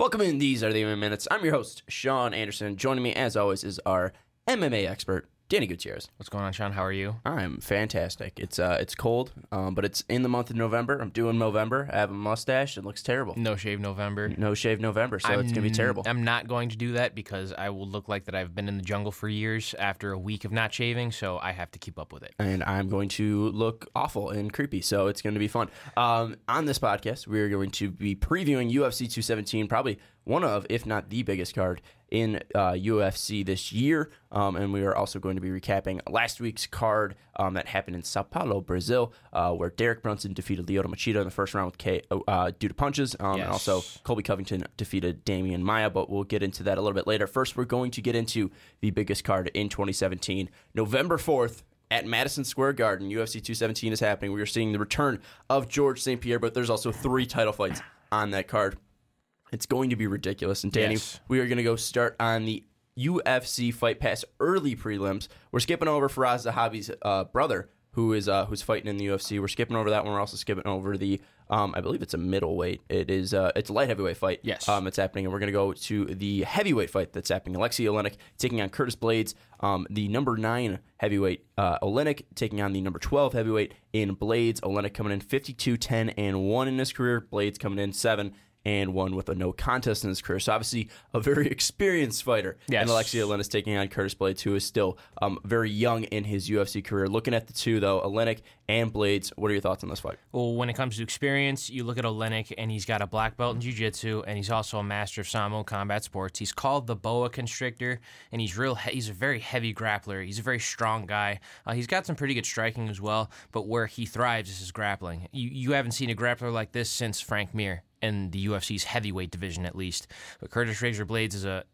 Welcome in. These are the MMA Minutes. I'm your host, Sean Anderson. Joining me, as always, is our MMA expert, Danny Gutierrez. What's going on, Sean? How are you? I'm fantastic. It's uh, it's cold, um, but it's in the month of November. I'm doing November. I have a mustache. It looks terrible. No shave November. No shave November, so it's gonna be terrible. I'm not going to do that because I will look like that I've been in the jungle for years after a week of not shaving, so I have to keep up with it. and I'm going to look awful and creepy. So it's going to be fun. Um, on this podcast, we're going to be previewing UFC 217, probably one of, if not the biggest card in uh, UFC this year. Um, and we are also going to be recapping last week's card um, that happened in Sao Paulo, Brazil, uh, where Derek Brunson defeated Lyoto Machida in the first round with K- uh, due to punches. Um, And also Colby Covington defeated Demian Maia, but we'll get into that a little bit later. First, we're going to get into the biggest card in 2017, November 4th at Madison Square Garden. UFC 217 is happening. We are seeing the return of George St. Pierre, but there's also three title fights on that card. It's going to be ridiculous. And Danny, Yes. we are going to go start on the UFC Fight Pass early prelims. We're skipping over Firas Zahabi's uh, brother, who is uh, who's fighting in the UFC. We're skipping over that one. We're also skipping over the, um, I believe it's a middleweight. It is, uh, it's a light heavyweight fight. Yes. um, it's happening, and we're going to go to the heavyweight fight that's happening. Alexei Oleinik taking on Curtis Blades, um, the number nine heavyweight. Uh, Oleinik taking on the number twelve heavyweight in Blades. Oleinik coming in 52, 10, and one in his career. Blades coming in seven and one with a no contest in his career. So obviously a very experienced fighter. Yes. And Alexei Oleinik is taking on Curtis Blades, who is still um, very young in his UFC career. Looking at the two though, Oleinik and Blades, what are your thoughts on this fight? Well, when it comes to experience, you look at Oleinik, and he's got a black belt in jiu-jitsu, and he's also a master of Sambo combat sports. He's called the boa constrictor, and he's real. He- he's a very heavy grappler. He's a very strong guy. Uh, he's got some pretty good striking as well, but where he thrives is his grappling. You you haven't seen a grappler like this since Frank Mir in the UFC's heavyweight division, at least. But Curtis Razor Blades is a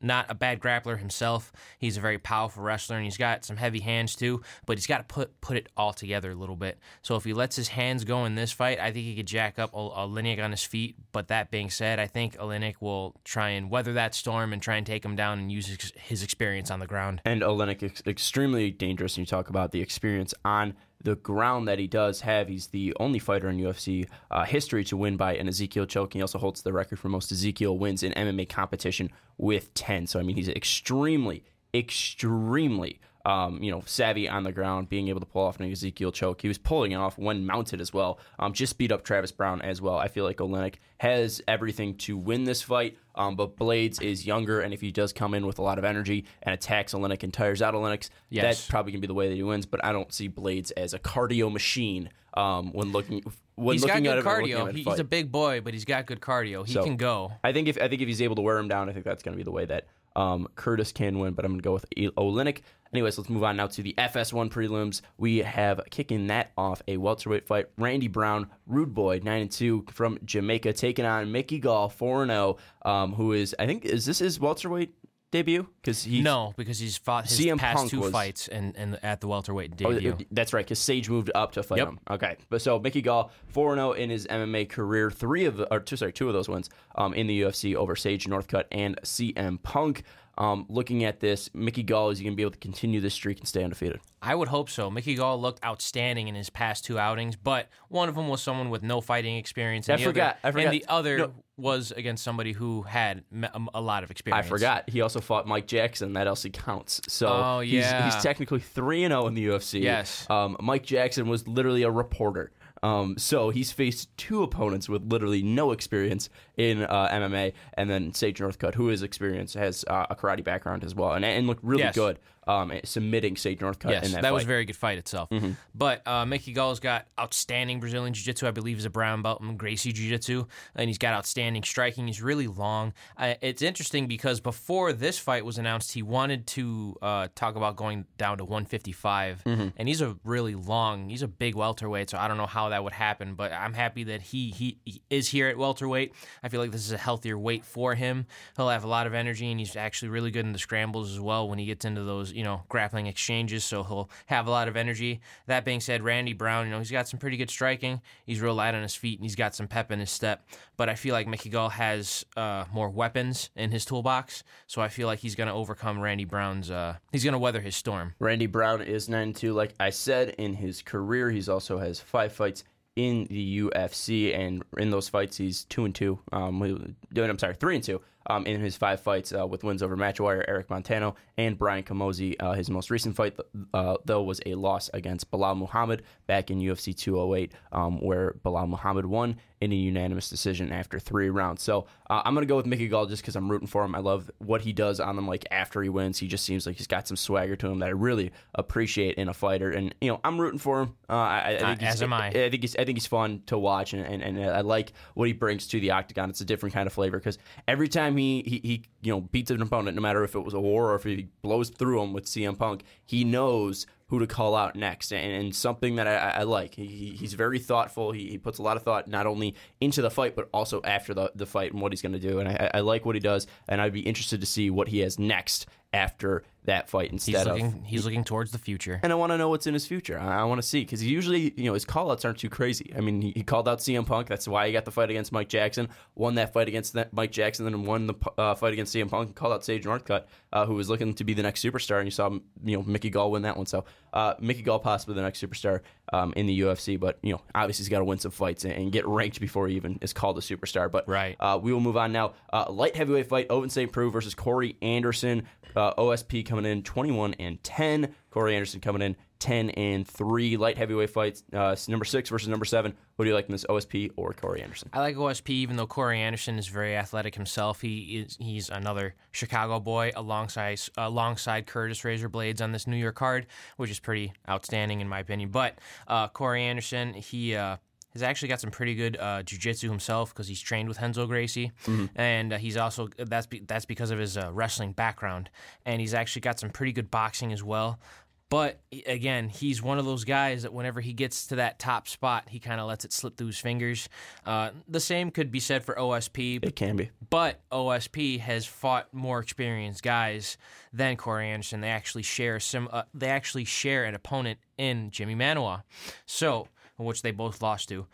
not a bad grappler himself. He's a very powerful wrestler, and he's got some heavy hands too. But he's got to put put it all together a little bit. So if he lets his hands go in this fight, I think he could jack up Ol- Oleinik on his feet. But that being said, I think Oleinik will try and weather that storm and try and take him down and use his, his experience on the ground. And Oleinik is extremely dangerous. And you talk about the experience on the ground that he does have. He's the only fighter in UFC uh, history to win by an Ezekiel choke. He also holds the record for most Ezekiel wins in MMA competition with 10. So, I mean, he's extremely, extremely. Um, you know, savvy on the ground, being able to pull off an Ezekiel choke. He was pulling it off when mounted as well. Um, just beat up Travis Browne as well. I feel like Oleinik has everything to win this fight. Um, but Blades is younger, and if he does come in with a lot of energy and attacks Oleinik and tires out Oleinik, Yes. that's probably gonna be the way that he wins. But I don't see Blades as a cardio machine um, when looking when He's got looking good it. when looking cardio. at He- he's a big boy, but he's got good cardio. He So- can go. I think if I think if he's able to wear him down, I think that's going to be the way that um, Curtis can win. But I'm going to go with Oleinik. Anyways, let's move on now to the FS1 prelims. We have kicking that off a welterweight fight. Randy Brown, Rude Boy, nine and two from Jamaica, taking on Mickey Gall, four and zero. Um, who is I think is this his welterweight debut? Because he No, because he's fought his CM past Punk two was- fights and, and at the welterweight Oh, debut. that's right, because Sage moved up to fight Yep. him. Okay, but so Mickey Gall four zero in his MMA career, three of the, or two sorry two of those wins um, in the UFC over Sage Northcutt and CM Punk. Um, looking at this, Mickey Gall is he going to be able to continue this streak and stay undefeated? I would hope so. Mickey Gall looked outstanding in his past two outings, but one of them was someone with no fighting experience. And I the forgot- Other, I forgot. And the other No. was against somebody who had um, a lot of experience. I forgot he also fought Mike Jackson. That also counts. So Oh, he's, yeah. he's technically three and zero in the UFC. Yes. Um, Mike Jackson was literally a reporter. Um, so he's faced two opponents with literally no experience in uh, MMA, and then Sage Northcutt, who is experienced, has uh, a karate background as well, and, and looked really Yes. good um, submitting Sage Northcutt Yes, in that, that, was a very good fight itself. But uh, Mickey Gall's got outstanding Brazilian Jiu Jitsu. I believe he's a brown belt in Gracie Jiu Jitsu. And he's got outstanding striking. He's really long. Uh, it's interesting because before this fight was announced, he wanted to uh, talk about going down to 155. And he's a really long, he's a big welterweight. So I don't know how that would happen. But I'm happy that he, he, he is here at welterweight. I feel like this is a healthier weight for him. He'll have a lot of energy and he's actually really good in the scrambles as well when he gets into those, you know, grappling exchanges. So he'll have a lot of energy. That being said, Randy Brown, you know, he's got some pretty good striking. He's real light on his feet and he's got some pep in his step. But I feel like Mickey Gall has uh, more weapons in his toolbox. So I feel like he's going to overcome Randy Brown's, uh, he's going to weather his storm. Randy Brown is 9 2. Like I said, in his career, he's also has five fights in the UFC, and in those fights, he's two and two. Um, I'm sorry, three and two um, in his five fights uh, with wins over Matt Dwyer, Eric Montano, and Brian Camozzi. Uh, his most recent fight, uh, though, was a loss against Belal Muhammad back in UFC 208, um, where Belal Muhammad won in a unanimous decision after three rounds. So uh, I'm going to go with Mickey Gall just because I'm rooting for him. I love what he does on them. Like after he wins, he just seems like he's got some swagger to him that I really appreciate in a fighter. And you know, I'm rooting for him. Uh, I, I think as am I. I think he's I think he's fun to watch, and, and, and I like what he brings to the octagon. It's a different kind of flavor because every time he, he he you know beats an opponent, no matter if it was a war or if he blows through him with CM Punk, he knows who to call out next, and, and something that I, I like. He, he's very thoughtful. He, he, puts a lot of thought not only into the fight but also after the, the fight and what he's going to do. And I, I like what he does, and I'd be interested to see what he has next after that fight instead he's looking, of he's looking towards the future. And i want to know what's in his future. I, I want to see because usually you know his callouts aren't too crazy. I mean he, he, called out cm punk. That's why he got the fight against mike jackson won that fight against that mike jackson then won the uh, fight against cm punk and called out sage northcutt uh, who was looking to be the next superstar. And you saw you know mickey gall win that one. So uh, mickey gall possibly the next superstar um, in the ufc but you know obviously he's got to win some fights and, and, get ranked before he even is called a superstar. But right. uh, we will move on now. Uh, light heavyweight fight ovince st preux versus corey anderson uh, osp coming in 21 and 10. Corey Anderson coming in 10 and 3. Light heavyweight fights, uh, number 6 versus number 7. Who do you like in this, OSP or Corey Anderson? I like OSP, even though Corey Anderson is very athletic himself. He is he's another Chicago boy alongside alongside Curtis Razor Blades on this New York card, which is pretty outstanding in my opinion. But uh, Corey Anderson, he uh, has actually got some pretty good uh, jiu-jitsu himself because he's trained with Renzo Gracie, mm-hmm. and uh, he's also that's be, that's because of his uh, wrestling background, and he's actually got some pretty good boxing as well. But again, he's one of those guys that whenever he gets to that top spot, he kind of lets it slip through his fingers. Uh, the same could be said for OSP. It can be. But OSP has fought more experienced guys than Corey Anderson. They actually share some. Uh, they actually share an opponent in Jimmy Manuwa. So which they both lost to.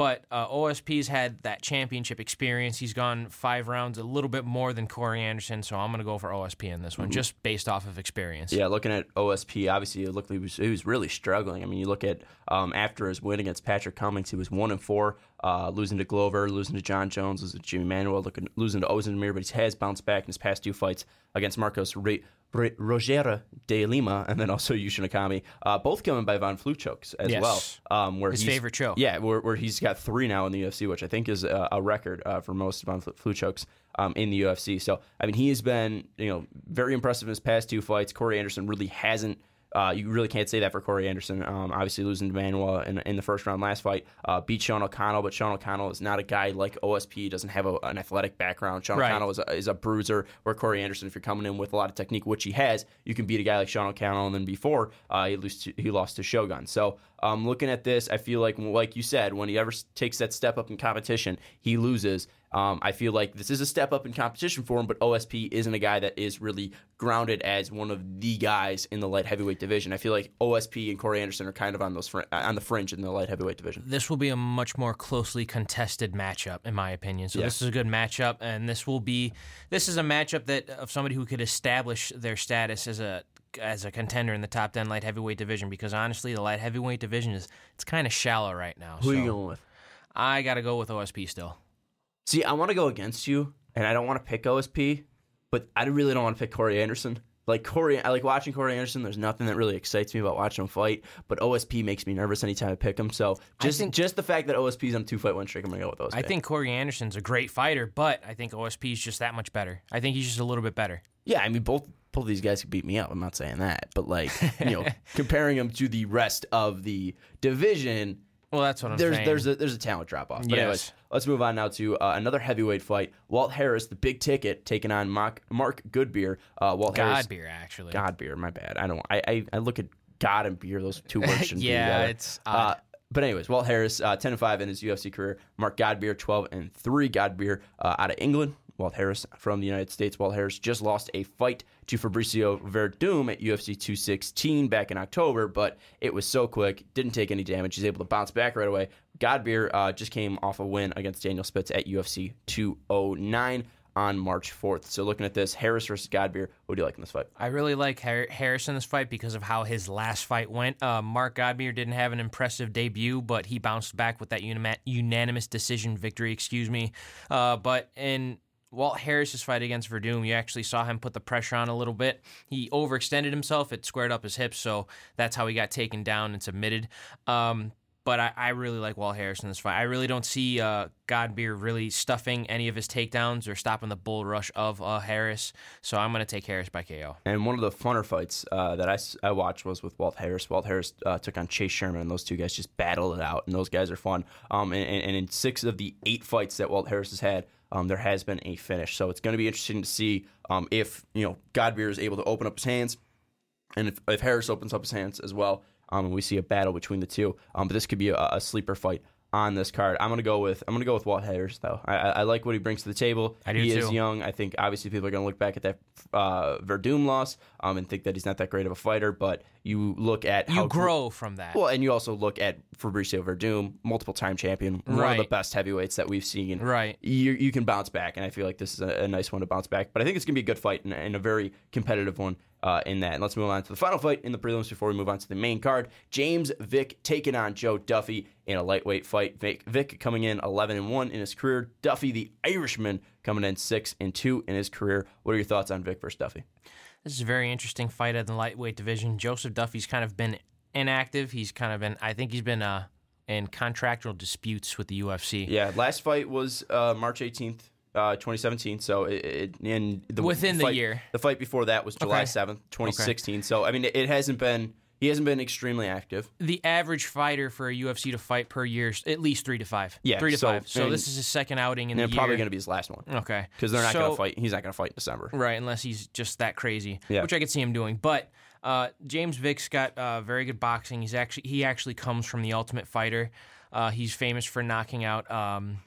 But uh, OSP's had that championship experience. He's gone five rounds, a little bit more than Corey Anderson, so I'm going to go for OSP in this one, mm-hmm. just based off of experience. Yeah, looking at OSP, obviously, it looked like he was, he was really struggling. I mean, you look at um, after his win against Patrick Cummins, he was one and four, uh, losing to Glover, losing to Jon Jones, losing to Jimmy Manuwa, looking, losing to Ozdemir, but he has bounced back in his past two fights against Marcos Re- Rogério de Lima and then also Yushin Okami, uh, both coming by Von Flue chokes as yes. well. Um, where his favorite choke. Yeah, where, where, he's got three now in the UFC, which I think is a, a record uh, for most Von Flue chokes um, in the UFC. So, I mean, he has been, you know, very impressive in his past two fights. Corey Anderson really hasn't uh, you really can't say that for Corey Anderson. Um, obviously, losing to Manuwa in, in, the first round last fight, uh, beat Sean O'Connell, but Sean O'Connell is not a guy like OSP. Doesn't have a, an athletic background. Sean right. O'Connell is a, is a, bruiser. Where Corey Anderson, if you're coming in with a lot of technique, which he has, you can beat a guy like Sean O'Connell. And then before uh, he lost to, he lost to Shogun. So um, looking at this, I feel like, like you said, when he ever takes that step up in competition, he loses. Um, I feel like this is a step up in competition for him, but OSP isn't a guy that is really grounded as one of the guys in the light heavyweight division. I feel like OSP and Corey Anderson are kind of on those fr- on the fringe in the light heavyweight division. This will be a much more closely contested matchup, in my opinion. So this is a good matchup, and this will be this is a matchup that of somebody who could establish their status as a as a contender in the top 10 light heavyweight division because honestly the light heavyweight division is it's kind of shallow right now who so are you going with i gotta go with osp still See, I want to go against you, and I don't want to pick OSP, but I really don't want to pick Corey Anderson. Like Corey, I like watching Corey Anderson. There's nothing that really excites me about watching him fight, but OSP makes me nervous anytime I pick him. So just think, just the fact that OSP is on two fight one streak, I'm gonna go with OSP. I think Corey Anderson's a great fighter, but I think OSP is just that much better. I think he's just a little bit better. Yeah, I mean both both of these guys could beat me up. I'm not saying that, but like you know, comparing them to the rest of the division well, that's what I'm there's, saying. There's there's a, there's a talent drop off. But yes. anyways, let's move on now to uh, another heavyweight fight. Walt Harris, the big ticket, taking on Mark, Mark Goodbeer. Uh, Walt Harris. beer, actually. God beer, my bad. I don't. I, I, I look at God and beer; those two words shouldn't yeah, be it's. Uh, but anyways, Walt Harris, uh, ten and five in his UFC career. Mark Godbeer, twelve and three. Godbeer uh, out of England. Walt Harris from the United States. Walt Harris just lost a fight to Fabricio Werdum at UFC 216 back in October, but it was so quick, didn't take any damage. He's able to bounce back right away. Godbeer uh, just came off a win against Daniel Spitz at UFC 209. on March 4th. So looking at this, Harris versus Godbeer, what do you like in this fight? I really like Har- Harris in this fight because of how his last fight went. Uh, Mark Godbeer didn't have an impressive debut, but he bounced back with that unanimous decision victory. Excuse me. Uh, but in Walt Harris's fight against Werdum, you actually saw him put the pressure on a little bit. He overextended himself. It squared up his hips, so that's how he got taken down and submitted. Um, but I, I, really like Walt Harris in this fight. I really don't see uh, Godbeer really stuffing any of his takedowns or stopping the bull rush of uh, Harris. So I'm going to take Harris by KO. And one of the funner fights uh, that I, I watched was with Walt Harris. Walt Harris uh, took on Chase Sherman, and those two guys just battled it out, and those guys are fun. Um, and, and in six of the eight fights that Walt Harris has had, um, there has been a finish. So it's going to be interesting to see um, if you know Godbeer is able to open up his hands, and if, if Harris opens up his hands as well um, and we see a battle between the two. Um, but this could be a, a sleeper fight on this card. I'm gonna go with I'm gonna go with Walt Harris though. I, I, like what he brings to the table. I do he too. is young. I think obviously people are gonna look back at that uh, Werdum loss um, and think that he's not that great of a fighter. But you look at you grow from that. Well, and you also look at Fabricio Werdum, multiple time champion, one of the best heavyweights that we've seen. Right. You you can bounce back, and I feel like this is a, a nice one to bounce back. But I think it's gonna be a good fight and, and a very competitive one. Uh, in that, and let's move on to the final fight in the prelims before we move on to the main card. James Vick taking on Joe Duffy in a lightweight fight. Vick, Vick coming in 11 and one in his career. Duffy, the Irishman, coming in six and two in his career. What are your thoughts on Vick versus Duffy? This is a very interesting fight at the lightweight division. Joseph Duffy's kind of been inactive. He's kind of been, I think he's been uh, in contractual disputes with the UFC. Yeah, last fight was uh, March 18th. Uh, 2017. So it, it in the Within the fight- year. the fight before that was July Okay. 7th, 2016. So I mean, it, it hasn't been he hasn't been extremely active. The average fighter for a UFC to fight per year is at least three to five. Yeah, three to so- five. So and- this is his second outing in And the year. probably going to be his last one okay, because they're not So- going to fight. He's not going to fight in December. Right, unless he's just that crazy, Yeah. which I could see him doing. But uh, James Vick's got uh, very good boxing. He's actually he actually comes from the Ultimate Fighter. Uh, he's famous for knocking out um,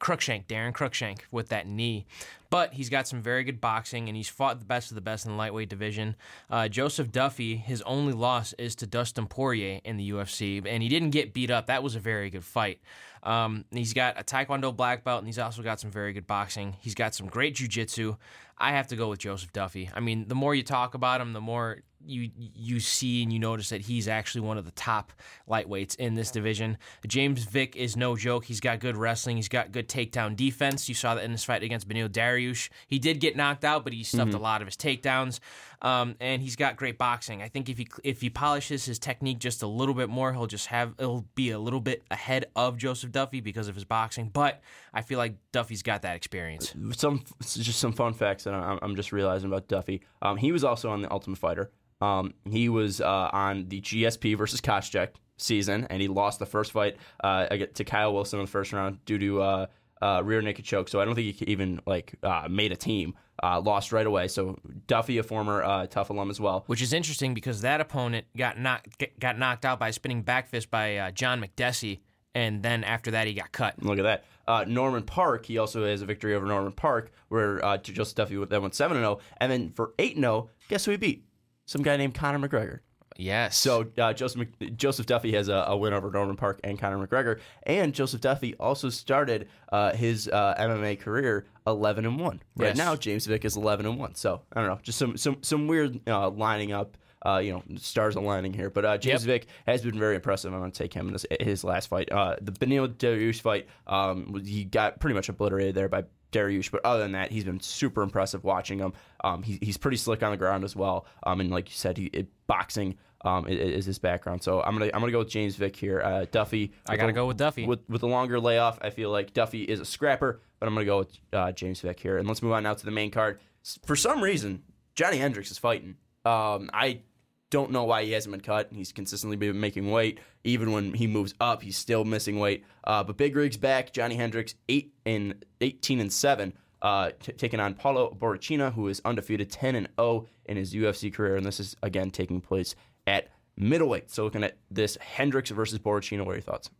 Cruickshank, Daron Cruickshank, with that knee. But he's got some very good boxing, and he's fought the best of the best in the lightweight division. Uh, Joseph Duffy, his only loss is to Dustin Poirier in the UFC, and he didn't get beat up. That was a very good fight. Um, he's got a Taekwondo black belt, and he's also got some very good boxing. He's got some great jiu-jitsu. I have to go with Joseph Duffy. I mean, the more you talk about him, the more you you see and you notice that he's actually one of the top lightweights in this division. James Vick is no joke. He's got good wrestling. He's got good takedown defense. You saw that in his fight against Beneil Dariush. He did get knocked out, but he stuffed a lot of his takedowns. Um, and he's got great boxing. I think if he if he polishes his technique just a little bit more, he'll just have it'll be a little bit ahead of Joseph Duffy because of his boxing. But I feel like Duffy's got that experience. Some just some fun facts that I'm, I'm just realizing about Duffy. Um, he was also on the Ultimate Fighter. Um, he was uh, on the GSP versus Koscheck season, and he lost the first fight uh, to Kyle Wilson in the first round due to uh, uh, rear naked choke. So I don't think he even like uh, made a team. Uh, lost right away. So Duffy, a former uh, TUF alum as well. which is interesting because that opponent got knocked got knocked out by a spinning back fist by uh, John Makdessi, and then after that he got cut. Look at that. Uh, Norman Parke, he also has a victory over Norman Parke, where uh, Joseph Duffy that went seven and zero, and then for eight and zero, guess who he beat? Some guy named Conor McGregor. Yes. So uh, Joseph Mc- Joseph Duffy has a, a win over Norman Parke and Conor McGregor, and Joseph Duffy also started uh, his uh, MMA career eleven and one. Right Yes. now, James Vick is eleven and one. So I don't know, just some some some weird uh, lining up. Uh, you know, stars aligning here, but uh, James Vick has been very impressive. I'm going to take him in this, his last fight. Uh, the Beneil Dariush fight, um, he got pretty much obliterated there by Dariush, but other than that, he's been super impressive watching him. Um, he, he's pretty slick on the ground as well. Um, and like you said, he it, boxing um, is his background. So I'm gonna I'm gonna go with James Vick here. Uh, Duffy, I gotta go with Duffy. with with a longer layoff. I feel like Duffy is a scrapper, but I'm gonna go with uh, James Vick here. And let's move on now to the main card. For some reason, Johnny Hendricks is fighting. Um, I don't know why he hasn't been cut. And he's consistently been making weight. Even when he moves up, he's still missing weight. Uh, but Big Rig's back. Johnny Hendricks eight and eighteen and seven. Uh, t- taking on Paulo Borrachinha, who is undefeated, ten and zero in his UFC career, and this is again taking place at middleweight. So looking at this Hendricks versus Borrachinha, what are your thoughts?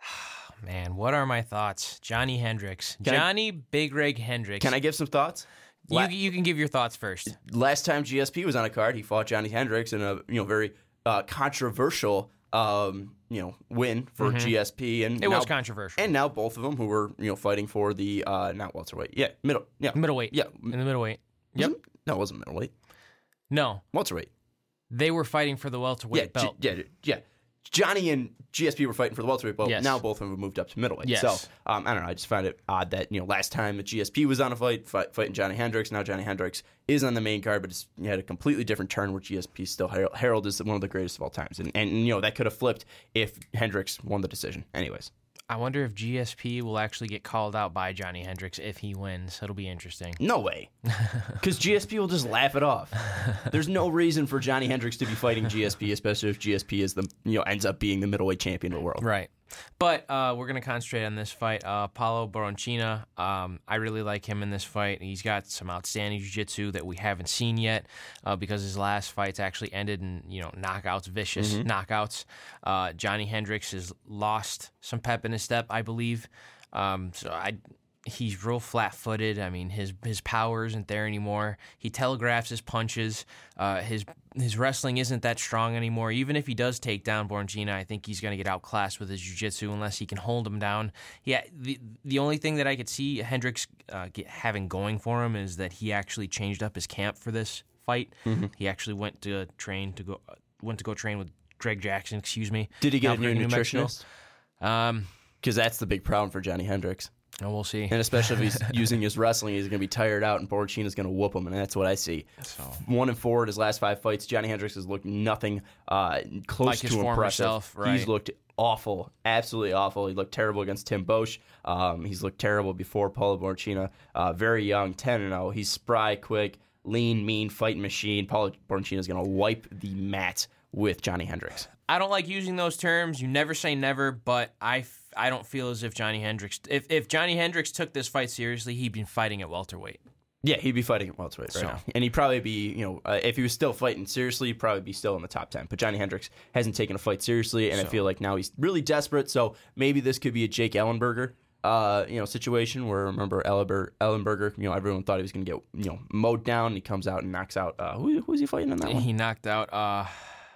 man, what are my thoughts? Johnny Hendricks, Can I- Johnny Big Rig Hendricks. Can I give some thoughts? You, you can give your thoughts first. last time GSP was on a card, he fought Johnny Hendricks in a you know very uh, controversial um, you know, win for GSP, and Mm-hmm. It now, was controversial. and now both of them who were you know fighting for the uh, not welterweight, yeah, middle, yeah, middleweight. yeah, In the middleweight. Yep. Wasn't- no, it wasn't middleweight, No, welterweight, they were fighting for the welterweight yeah, belt. G- yeah, yeah. Johnny and GSP were fighting for the welterweight belt. Yes. Now both of them have moved up to middleweight. Yes. So um, I don't know. I just find it odd that you know last time GSP was on a fight, fight fighting Johnny Hendricks. Now Johnny Hendricks is on the main card, but it's he had a completely different turn where GSP still Harold, Harold is one of the greatest of all times, and and you know that could have flipped if Hendricks won the decision. Anyways, I wonder if GSP will actually get called out by Johnny Hendricks if he wins. It'll be interesting. no way, because GSP will just laugh it off. There's no reason for Johnny Hendricks to be fighting GSP, especially if GSP is the you know ends up being the middleweight champion of the world. Right. But uh, we're going to concentrate on this fight. Uh, Paulo Borrachinha, um, I really like him in this fight. He's got some outstanding jiu-jitsu that we haven't seen yet uh, because his last fights actually ended in, you know, knockouts, vicious knockouts. Uh, Johnny Hendricks has lost some pep in his step, I believe. Um, so I he's real flat-footed. I mean, his his power isn't there anymore. He telegraphs his punches. Uh, his his wrestling isn't that strong anymore. Even if he does take down Borgina, I think he's going to get outclassed with his jiu-jitsu unless he can hold him down. Yeah, the the only thing that I could see Hendricks uh, get, having going for him is that he actually changed up his camp for this fight. He actually went to train to go went to go train with Greg Jackson. Excuse me. Did he get a new New nutritionist? Um, Because that's the big problem for Johnny Hendricks. And we'll see. And especially if he's using his wrestling, he's going to be tired out, and Borrachinha's going to whoop him, and that's what I see. So. One and four in his last five fights, Johnny Hendricks has looked nothing uh, close Like to impressive. self, right. He's looked awful, absolutely awful. He looked terrible against Tim Boetsch. Um, he's looked terrible before Paulo Borrachinha. Uh, very young, ten and zero. He's spry, quick, lean, mean, fighting machine. Paulo Borrachinha is going to wipe the mat with Johnny Hendricks. I don't like using those terms. You never say never, but I, f- I don't feel as if Johnny Hendricks if if Johnny Hendricks took this fight seriously, he'd been fighting at welterweight. Yeah, he'd be fighting at welterweight right So. now, and he'd probably be, you know, uh, if he was still fighting seriously, he'd probably be still in the top ten. But Johnny Hendricks hasn't taken a fight seriously, and I feel like now he's really desperate. So maybe this could be a Jake Ellenberger, uh, you know, situation where remember Ellenberger, Ellenberger, you know, everyone thought he was going to get, you know, mowed down. And he comes out and knocks out. Uh, who who's he fighting in that one? He knocked out uh,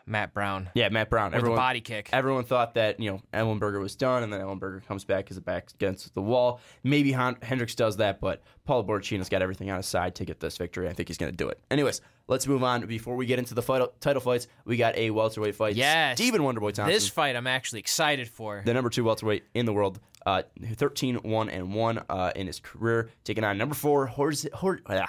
Matt Brown Yeah, Matt Brown. with Everyone, a body kick. Everyone thought that you know Ellenberger was done, and then Ellenberger comes back as a back against the wall. Maybe Hon- Hendricks does that, but Paulo Borrachinha's got everything on his side to get this victory. I think he's going to do it. Anyways, let's move on. Before we get into the fight, title fights, we got a welterweight fight. Yes. Stephen Wonderboy Thompson, This fight I'm actually excited for. the number two welterweight in the world, uh, 13 1 and 1 uh, in his career, taking on number four, Jorge, Jorge, uh,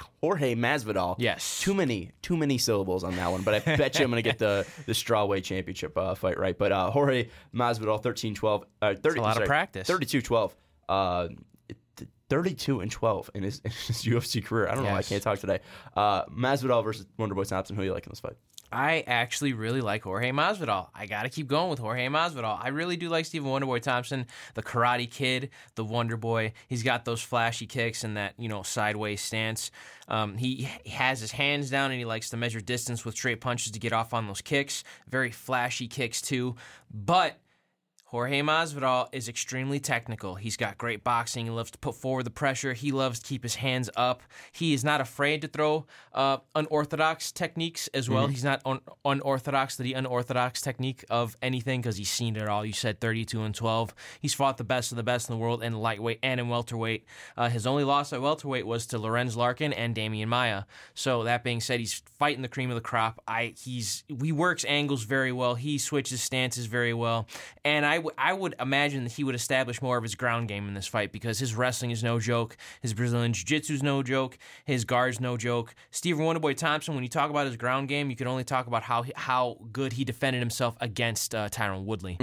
Masvidal. Yes. Too many, too many syllables on that one, but I bet you I'm going to get the, the strawweight championship uh, fight right. But uh, Jorge Masvidal, 13 12, uh, 30, a lot of practice. 32 12. Uh, 32 and 12 in his, in his UFC career. I don't know why I can't talk today. Uh, Masvidal versus Wonderboy Thompson. Who do you like in this fight? I actually really like Jorge Masvidal. I got to keep going with Jorge Masvidal. I really do like Stephen Wonderboy Thompson, the Karate Kid, the Wonder Boy. He's got those flashy kicks and that you know sideways stance. Um, he, he has his hands down and he likes to measure distance with straight punches to get off on those kicks. Very flashy kicks too, but. Jorge Masvidal is extremely technical. He's got great boxing. He loves to put forward the pressure. He loves to keep his hands up. He is not afraid to throw uh, unorthodox techniques as well. He's not un- unorthodox to the unorthodox technique of anything because he's seen it all. You said 32 and 12. He's fought the best of the best in the world in lightweight and in welterweight. Uh, his only loss at welterweight was to Lorenz Larkin and Demian Maia. So that being said, he's fighting the cream of the crop. I he's he works angles very well. He switches stances very well, and I w- I would imagine that he would establish more of his ground game in this fight because his wrestling is no joke. His Brazilian Jiu Jitsu is no joke. His guard's no joke. Stephen Wonderboy Thompson, when you talk about his ground game, you can only talk about how he, how good he defended himself against uh, Tyron Woodley.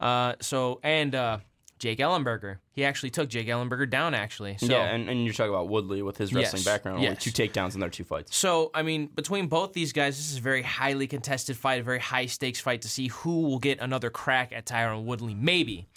Uh, so and uh, Jake Ellenberger, he actually took Jake Ellenberger down. Actually, so, yeah, and, and you're talking about Woodley with his wrestling Yes, background. Only yes. two takedowns in their two fights. So, I mean, between both these guys, this is a very highly contested fight, a very high stakes fight to see who will get another crack at Tyron Woodley, maybe.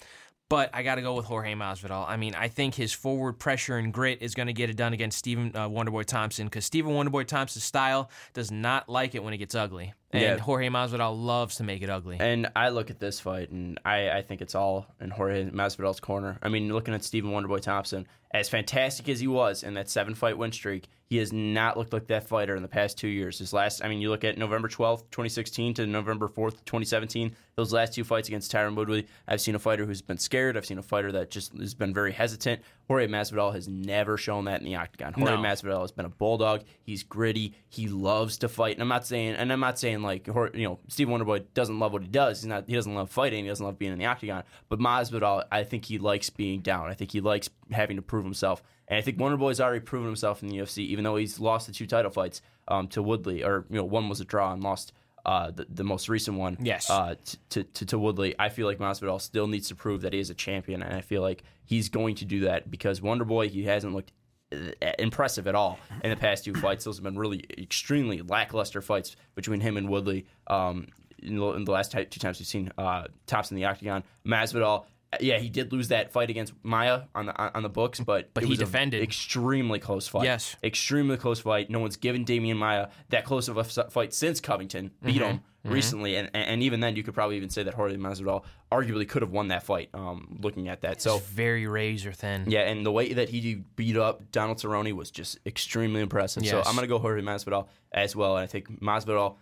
But I got to go with Jorge Masvidal. I mean, I think his forward pressure and grit is going to get it done against Stephen uh, Wonderboy Thompson because Stephen Wonderboy Thompson's style does not like it when it gets ugly. And Yeah. Jorge Masvidal loves to make it ugly. And I look at this fight, and I, I think it's all in Jorge Masvidal's corner. I mean, looking at Stephen Wonderboy Thompson, as fantastic as he was in that seven fight win streak, he has not looked like that fighter in the past two years. His last, I mean, you look at November 12th, 2016 to November 4th, 2017, those last two fights against Tyron Woodley, I've seen a fighter who's been scared. I've seen a fighter that just has been very hesitant. Jorge Masvidal has never shown that in the octagon. Jorge No. Masvidal has been a bulldog. He's gritty. He loves to fight. And I'm not saying, and I'm not saying like, you know, Steve Wonderboy doesn't love what he does. He's not. He doesn't love fighting. He doesn't love being in the octagon. But Masvidal, I think he likes being down. I think he likes having to prove himself. And I think Wonderboy's already proven himself in the UFC, even though he's lost the two title fights um, to Woodley, or you know, one was a draw and lost. Uh, the, the most recent one, Yes. uh, to, to to Woodley. I feel like Masvidal still needs to prove that he is a champion, and I feel like he's going to do that because Wonderboy he hasn't looked uh, impressive at all in the past two fights. Those have been really extremely lackluster fights between him and Woodley. Um, in the, in the last two times we've seen uh, tops in the octagon, Masvidal. Yeah, he did lose that fight against Maia on the on the books, but But it he was defended. extremely close fight. Yes. extremely close fight. No one's given Demian Maia that close of a fight since Covington beat him recently, and and even then you could probably even say that Jorge Masvidal arguably could have won that fight. Um, looking at that, so It's very razor thin. yeah, and the way that he beat up Donald Cerrone was just extremely impressive. So I'm gonna go Jorge Masvidal as well, and I think Masvidal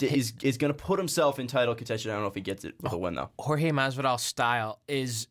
is is gonna put himself in title contention. I don't know if he gets it with a win though. Jorge Masvidal's style is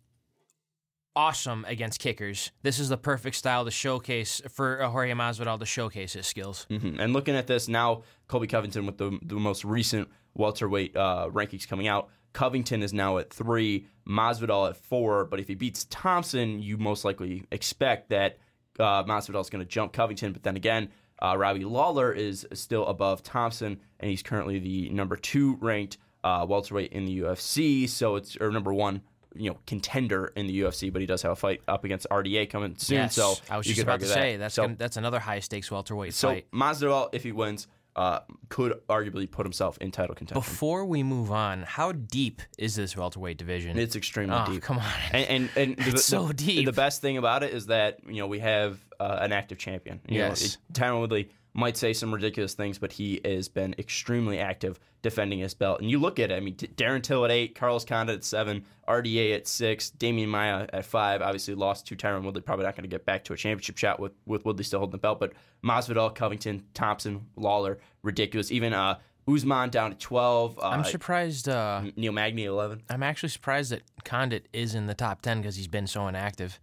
awesome against kickers. This is the perfect style to showcase for uh, Jorge Masvidal to showcase his skills. Mhm. And looking at this now, Colby Covington with the the most recent welterweight uh, rankings coming out. Covington is now at three, Masvidal at four. But if he beats Thompson, you most likely expect that uh, Masvidal is going to jump Covington. But then again, uh, Robbie Lawler is still above Thompson, and he's currently the number two ranked uh, welterweight in the UFC. So it's or number one. You know, contender in the UFC, but he does have a fight up against RDA coming soon. Yes, So I was just about to that. say that's So- gonna, that's another high stakes welterweight so fight. Masvidal, if he wins, uh, could arguably put himself in title contention. Before we move on, how deep is this welterweight division? it's extremely oh, deep. come on. And and, and the, It's so the- deep. The best thing about it is that you know we have uh, an active champion. You Yes. know, it- Tyron Woodley might say some ridiculous things, but he has been extremely active defending his belt. And you look at it. I mean, Darren Till at eight, Carlos Condit at seven, RDA at six, Demian Maia at five. Obviously lost to Tyron Woodley. Probably not going to get back to a championship shot with with Woodley still holding the belt. But Masvidal, Covington, Thompson, Lawler, ridiculous. Even uh, Usman down to twelve. Uh, I'm surprised. Uh, Neil Magny eleven. I'm actually surprised that Condit is in the top ten because he's been so inactive.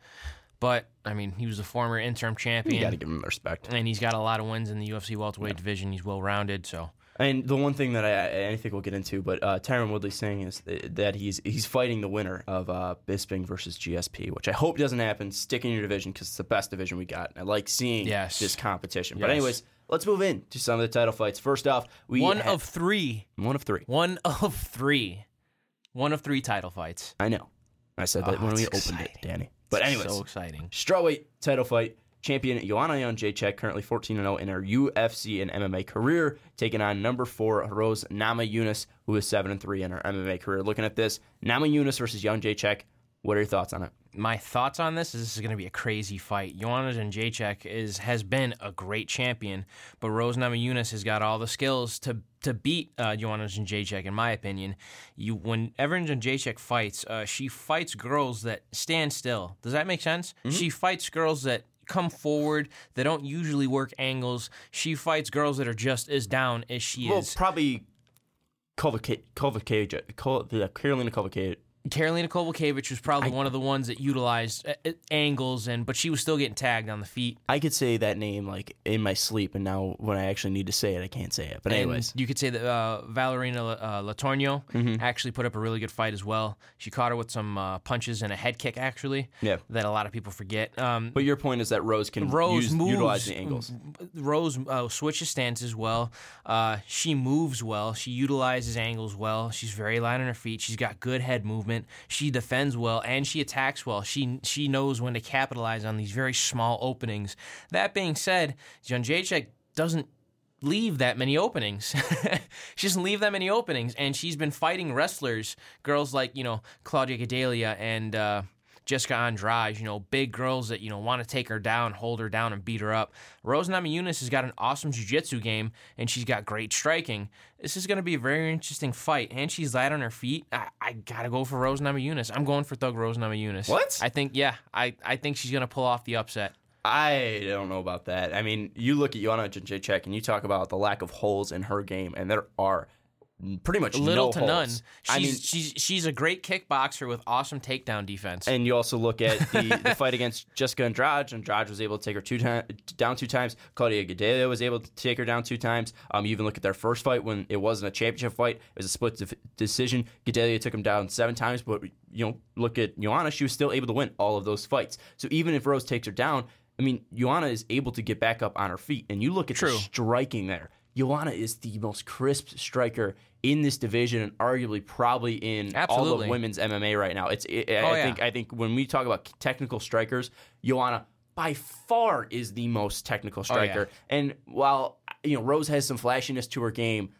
But I mean, he was a former interim champion. You got to give him respect. and he's got a lot of wins in the UFC welterweight division. He's well rounded, so And the one thing that I, I think we'll get into, but uh, Tyron Woodley's saying is that he's he's fighting the winner of uh, Bisping versus GSP, which I hope doesn't happen. Stick in your division because it's the best division we got. I like seeing Yes. this competition. But anyways, let's move in to some of the title fights. First off, we one of three, one of three. one of three, one of three title fights. I know. I said that Oh, when we it's opened it. Danny. But anyways, so exciting. strawweight title fight. Champion Joanna Jacek, currently 14 0 in her UFC and MMA career, taking on number four Rose Namajunas, who is 7 3 in her MMA career. Looking at this, Namajunas versus Young Jacek. What are your thoughts on it? My thoughts on this is this is going to be a crazy fight. Joanna Jacek is has been a great champion, but Rose Namajunas has got all the skills to to beat uh, Joanna Jacek. In my opinion, you whenever Jacek fights, uh, she fights girls that stand still. Does that make sense? Mm-hmm. She fights girls that come forward. They don't usually work angles. She fights girls that are just as down as she Well, is. Well, probably Kovacic, Kovacic, Carolina Kovacic. Carolina Kovalevich was probably one of the ones that utilized uh, uh, angles, and but she was still getting tagged on the feet. I could say that name like in my sleep, and now when I actually need to say it, I can't say it. But And anyways, you could say that uh, Valerina uh, Latornio Mm-hmm. actually put up a really good fight as well. She caught her with some uh, punches and a head kick, actually. Yeah. That a lot of people forget. Um, but your point is that Rose can Rose use, moves, utilize the angles. Rose uh, switches stances well. Uh, she moves well. She utilizes angles well. She's very light on her feet. She's got good head movement. She defends well and she attacks well. She she knows when to capitalize on these very small openings. That being said, Jan Jacek doesn't leave that many openings. she doesn't leave that many openings, and she's been fighting wrestlers, girls like you know Claudia Gadelha and uh, Jessica Andrade, you know, big girls that, you know, want to take her down, hold her down, and beat her up. Rose Namajunas has got an awesome jiu-jitsu game, and she's got great striking. This is going to be a very interesting fight, and she's light on her feet. I, I got to go for Rose Namajunas. I'm going for Thug Rose Namajunas. What? I think, yeah, I, I think she's going to pull off the upset. I don't know about that. I mean, you look at Joanna Jędrzejczyk and you talk about the lack of holes in her game, and there are pretty much Little no to holes. none. She's, I mean, she's she's a great kickboxer with awesome takedown defense. and you also look at the, the fight against Jessica Andrade. Andrade was able to take her two time, down two times. Claudia Gadelha was able to take her down two times. Um, you even look at their first fight when it wasn't a championship fight; it was a split de- decision. Gadelha took him down seven times, but you know, look at Joanna; she was still able to win all of those fights. So even if Rose takes her down, I mean, Joanna is able to get back up on her feet. And you look at the striking there. Joanna is the most crisp striker in this division, and arguably probably in all of women's MMA right now. It's it, Oh, I yeah. think I think when we talk about technical strikers, Joanna by far is the most technical Oh, yeah. striker. And while you know Rose has some flashiness to her game,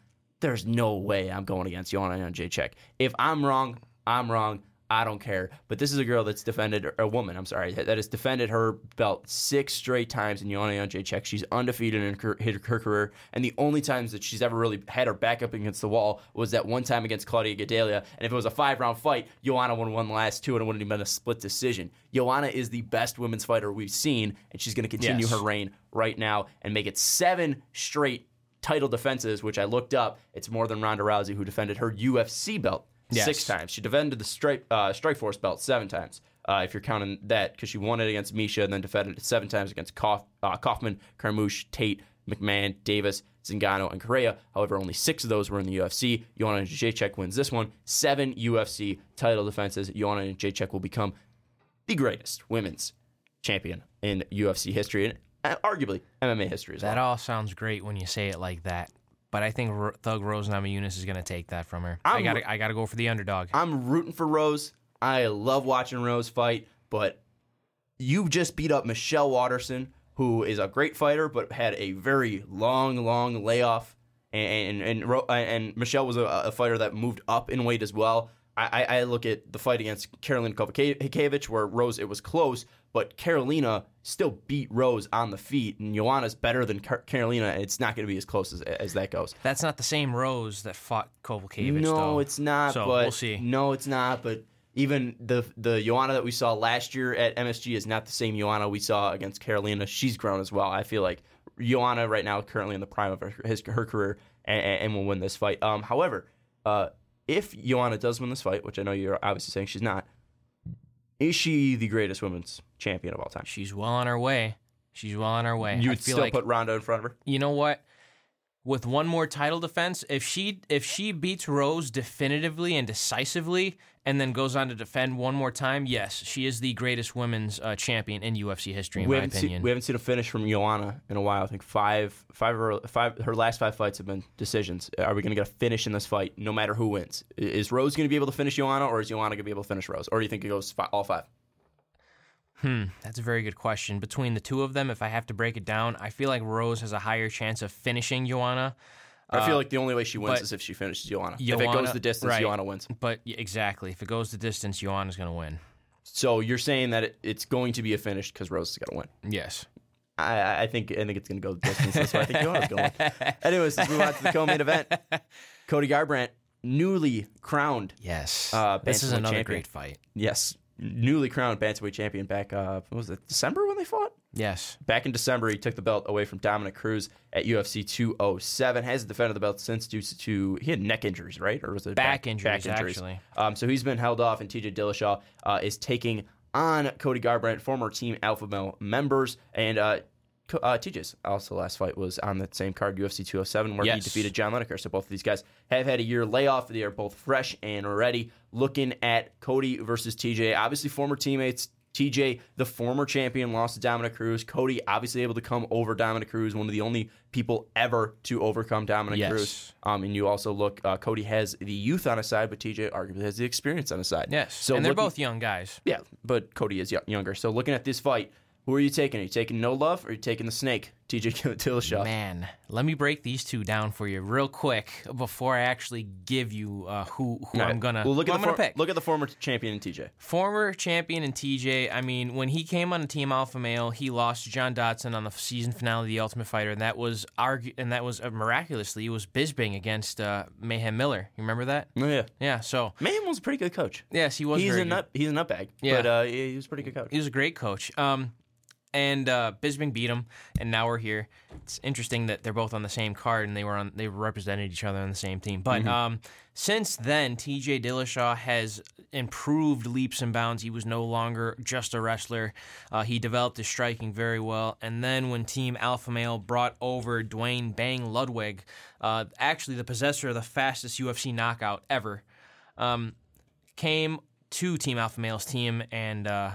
there's no way I'm going against Joanna Jacek. If I'm wrong, I'm wrong. I don't care. But this is a girl that's defended a woman. I'm sorry that has defended her belt six straight times in Joanna Jacek. She's undefeated in her, her, career, and the only times that she's ever really had her back up against the wall was that one time against Claudia Gadelha. And if it was a five round fight, Joanna would have won the last two, and it wouldn't have been a split decision. Joanna is the best women's fighter we've seen, and she's going to continue Yes. her reign right now and make it seven straight title defenses, which I looked up. It's more than Ronda Rousey, who defended her UFC belt Yes. six times. She defended the Strike uh, Strike Force belt seven times. Uh, if you're counting that, because she won it against Miesha and then defended it seven times against Kauf, uh, Kaufman, Carmouche, Tate, McMann, Davis, Zingano, and Correia. However, only six of those were in the UFC. Joanna Jacek wins this one. Seven UFC title defenses. Joanna Jacek will become the greatest women's champion in UFC history and uh, arguably MMA history as well. that all sounds great when you say it like that. But I think Ro- Thug Rose Namajunas is going to take that from her. i I'm got to I got to go for the underdog. I'm rooting for Rose. I love watching Rose fight, but you just beat up Michelle Waterson, who is a great fighter, but had a very long, long layoff. And and and, Ro- and Michelle was a, a fighter that moved up in weight as well. I, I I look at the fight against Karolina Kovacevic, where Rose it was close, but Carolina still beat Rose on the feet, and Joanna's better than Car- Carolina. and It's not going to be as close as as that goes. That's not the same Rose that fought Kovalkiewicz. No, though. it's not. So, but we'll see. No, it's not. But even the the Joanna that we saw last year at MSG is not the same Joanna we saw against Carolina. She's grown as well. I feel like Joanna right now currently in the prime of her, his, her career and, and will win this fight. Um, however, uh, if Joanna does win this fight, which I know you're obviously saying she's not, is she the greatest women's champion of all time? She's well on her way. She's well on her way. You would feel still like put Ronda in front of her. you know what? With one more title defense, if she if she beats Rose definitively and decisively, and then goes on to defend one more time, yes, she is the greatest women's uh, champion in UFC history, in we my opinion. seen, we haven't seen a finish from Joanna in a while. I think five, five, her, five. Her last five fights have been decisions. Are we going to get a finish in this fight, no matter who wins? Is Rose going to be able to finish Joanna, or is Joanna going to be able to finish Rose, or do you think it goes fi- all five? Hmm, that's a very good question. Between the two of them, if I have to break it down, I feel like Rose has a higher chance of finishing Joanna. I feel like the only way she wins but is if she finishes Joanna. if it goes the distance, right. Joanna wins. But yeah, exactly, if it goes the distance, Joanna's going to win. So you're saying that it, it's going to be a finish because Rose is going to win. Yes. I, I- think I think it's going to go the distance. That's why I think Joanna's going. Anyways, let's move on to the co-main event. Cody Garbrandt, newly crowned Yes. Uh, this is another champion. great fight. Yes, newly crowned bantamweight champion back. Uh, what was it December when they fought? Yes. Back in December, he took the belt away from Dominick Cruz at UFC 207. Hasn't defended the belt since due to he had neck injuries, right? Or was it Back back injuries, actually. Um, so he's been held off, and TJ Dillashaw uh, is taking on Cody Garbrandt, former Team Alpha Male members, and. Uh, uh, TJ's also last fight was on that same card, UFC 207, where he defeated John Lineker. So both of these guys have had a year layoff. They are both fresh and ready. Looking at Cody versus TJ, obviously former teammates. TJ, the former champion, lost to Dominick Cruz. Cody, obviously able to come over Dominick Cruz, one of the only people ever to overcome Dominick Yes. Cruz. Um, and you also look, uh, Cody has the youth on his side, but TJ arguably has the experience on his side. Yes. So and they're looking- both young guys. yeah, but Cody is yo- younger. So looking at this fight, who are you taking? Are you taking No Love or are you taking the Snake, TJ Dillashaw. Man, let me break these two down for you real quick before I actually give you uh, who who right. I'm gonna well, look at the for- pick. look at the former champion in TJ. Former champion and TJ. I mean, when he came on the Team Alpha Male, he lost to John Dodson on the season finale of The Ultimate Fighter, and that was argu- and that was uh, miraculously it was Bisping against uh, Mayhem Miller. You remember that? Oh yeah, Yeah. So Mayhem was a pretty good coach. yes, he was. He's a nut. He's a nutbag. Yeah. but uh, he he was a pretty good coach. He was a great coach. Um, and uh, Bisping beat him, and now we're here. It's interesting that they're both on the same card, and they were on they represented each other on the same team. But um, since then, T.J. Dillashaw has improved leaps and bounds. He was no longer just a wrestler. Uh, he developed his striking very well. And then when Team Alpha Male brought over Duane Bang Ludwig, uh, actually the possessor of the fastest UFC knockout ever, um, came to Team Alpha Male's team and uh,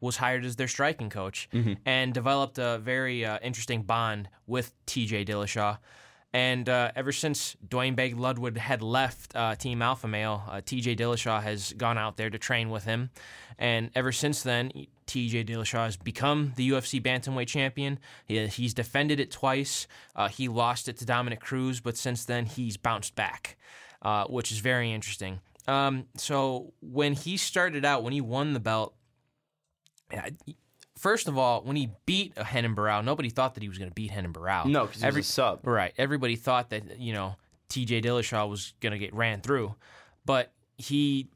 was hired as their striking coach and developed a very uh, interesting bond with TJ Dillashaw. And uh, ever since Duane Bang Ludwig had left uh, Team Alpha Male, uh, TJ Dillashaw has gone out there to train with him. And ever since then, TJ Dillashaw has become the UFC Bantamweight champion. He, he's defended it twice. Uh, he lost it to Dominick Cruz, but since then, he's bounced back, uh, which is very interesting. Um, so when he started out, when he won the belt, first of all, when he beat Renan Barão, nobody thought that he was going to beat Renan Barão. no, because Every- a sub. Right. Everybody thought that, you know, TJ Dillashaw was going to get ran through, but he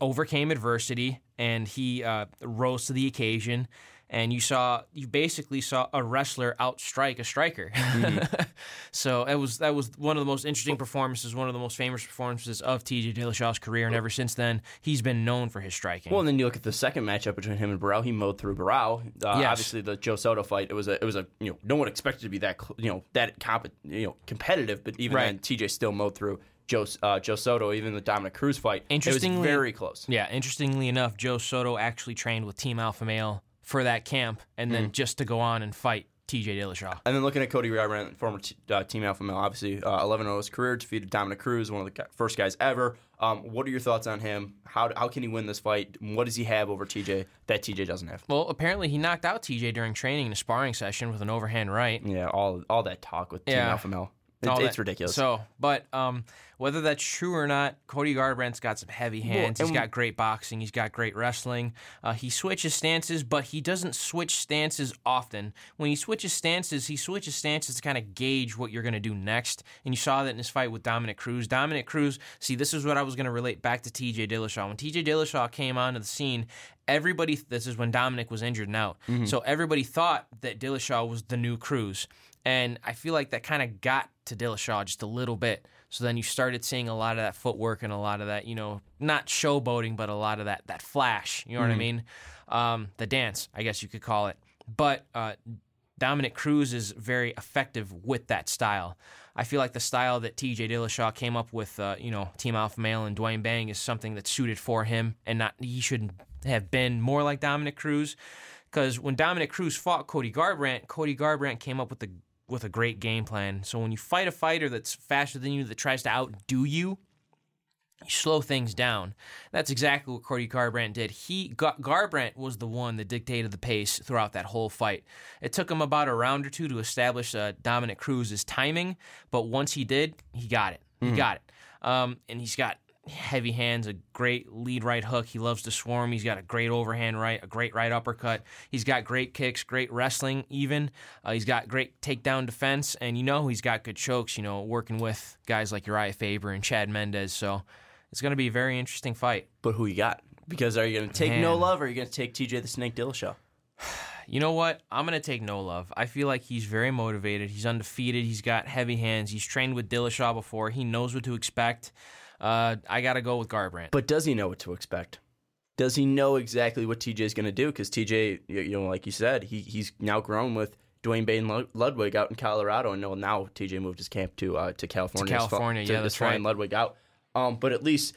overcame adversity and he uh, rose to the occasion. And you saw, you basically saw a wrestler outstrike a striker. so it was that was one of the most interesting performances, one of the most famous performances of TJ Dillashaw's career. And ever since then, he's been known for his striking. Well, and then you look at the second matchup between him and Barão. He mowed through Barão. Uh, Yes. Obviously, the Joe Soto fight. It was a. It was a. You know, no one expected to be that. cl- You know, that comp. You know, competitive. But even Right. then, TJ still mowed through Joe. Uh, Joe Soto. Even the Dominick Cruz fight. it was Interestingly- very close. Yeah, interestingly enough, Joe Soto actually trained with Team Alpha Male for that camp, and then just to go on and fight TJ Dillashaw. And then looking at Cody Garbrandt, former t- uh, Team Alpha Male, obviously uh, 11 0 his career, defeated Dominick Cruz, one of the first guys ever. Um, what are your thoughts on him? How, how can he win this fight? What does he have over TJ that TJ doesn't have? Well, apparently he knocked out TJ during training in a sparring session with an overhand right. Yeah, all all that talk with Team Yeah. Alpha Male. It, it's that- ridiculous. So, but um, whether that's true or not, Cody Garbrandt's got some heavy hands. He's got great boxing. He's got great wrestling. Uh, he switches stances, but he doesn't switch stances often. When he switches stances, he switches stances to kind of gauge what you're going to do next. And you saw that in his fight with Dominick Cruz. Dominick Cruz, see, this is what I was going to relate back to TJ Dillashaw. When TJ Dillashaw came onto the scene, everybody, this is when Dominick was injured and out. So everybody thought that Dillashaw was the new Cruz. And I feel like that kind of got to Dillashaw just a little bit. So then you started seeing a lot of that footwork and a lot of that, you know, not showboating, but a lot of that that flash. You know what I mean? Um, the dance, I guess you could call it. But uh, Dominick Cruz is very effective with that style. I feel like the style that TJ Dillashaw came up with, uh, you know, Team Alpha Male and Duane Bang is something that's suited for him, and not he shouldn't have been more like Dominick Cruz. Because when Dominick Cruz fought Cody Garbrandt, Cody Garbrandt came up with a with a great game plan. So when you fight a fighter that's faster than you, that tries to outdo you, you slow things down. That's exactly what Cody Garbrandt did. He Gar- Garbrandt was the one that dictated the pace throughout that whole fight. It took him about a round or two to establish uh, Dominick Cruz's timing, but once he did, he got it. He got it. Um, and he's got heavy hands, a great lead right hook. He loves to swarm. He's got a great overhand right, a great right uppercut. He's got great kicks, great wrestling. Even uh, he's got great takedown defense, and you know he's got good chokes. You know, working with guys like Urijah Faber and Chad Mendes. So it's going to be a very interesting fight. but who you got? Because are you going to take no love or are you going to take TJ the Snake Dillashaw? You know what? I'm going to take no love. I feel like he's very motivated. He's undefeated. He's got heavy hands. He's trained with Dillashaw before. He knows what to expect. Uh, I got to go with Garbrandt. But does he know what to expect? Does he know exactly what TJ is going to do? Because TJ, you know, like you said, he he's now grown with Duane Bang Lud- Ludwig out in Colorado, and now TJ moved his camp to uh, to California. To California, to, yeah, to that's right. Ludwig out. Um, but at least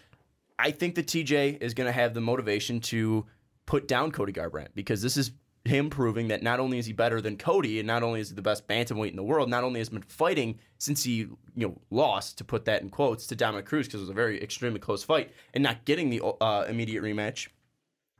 I think that TJ is going to have the motivation to put down Cody Garbrandt because this is him proving that not only is he better than Cody, and not only is he the best bantamweight in the world, not only has been fighting since he you know lost to put that in quotes to Dominick Cruz because it was a very extremely close fight, and not getting the uh, immediate rematch.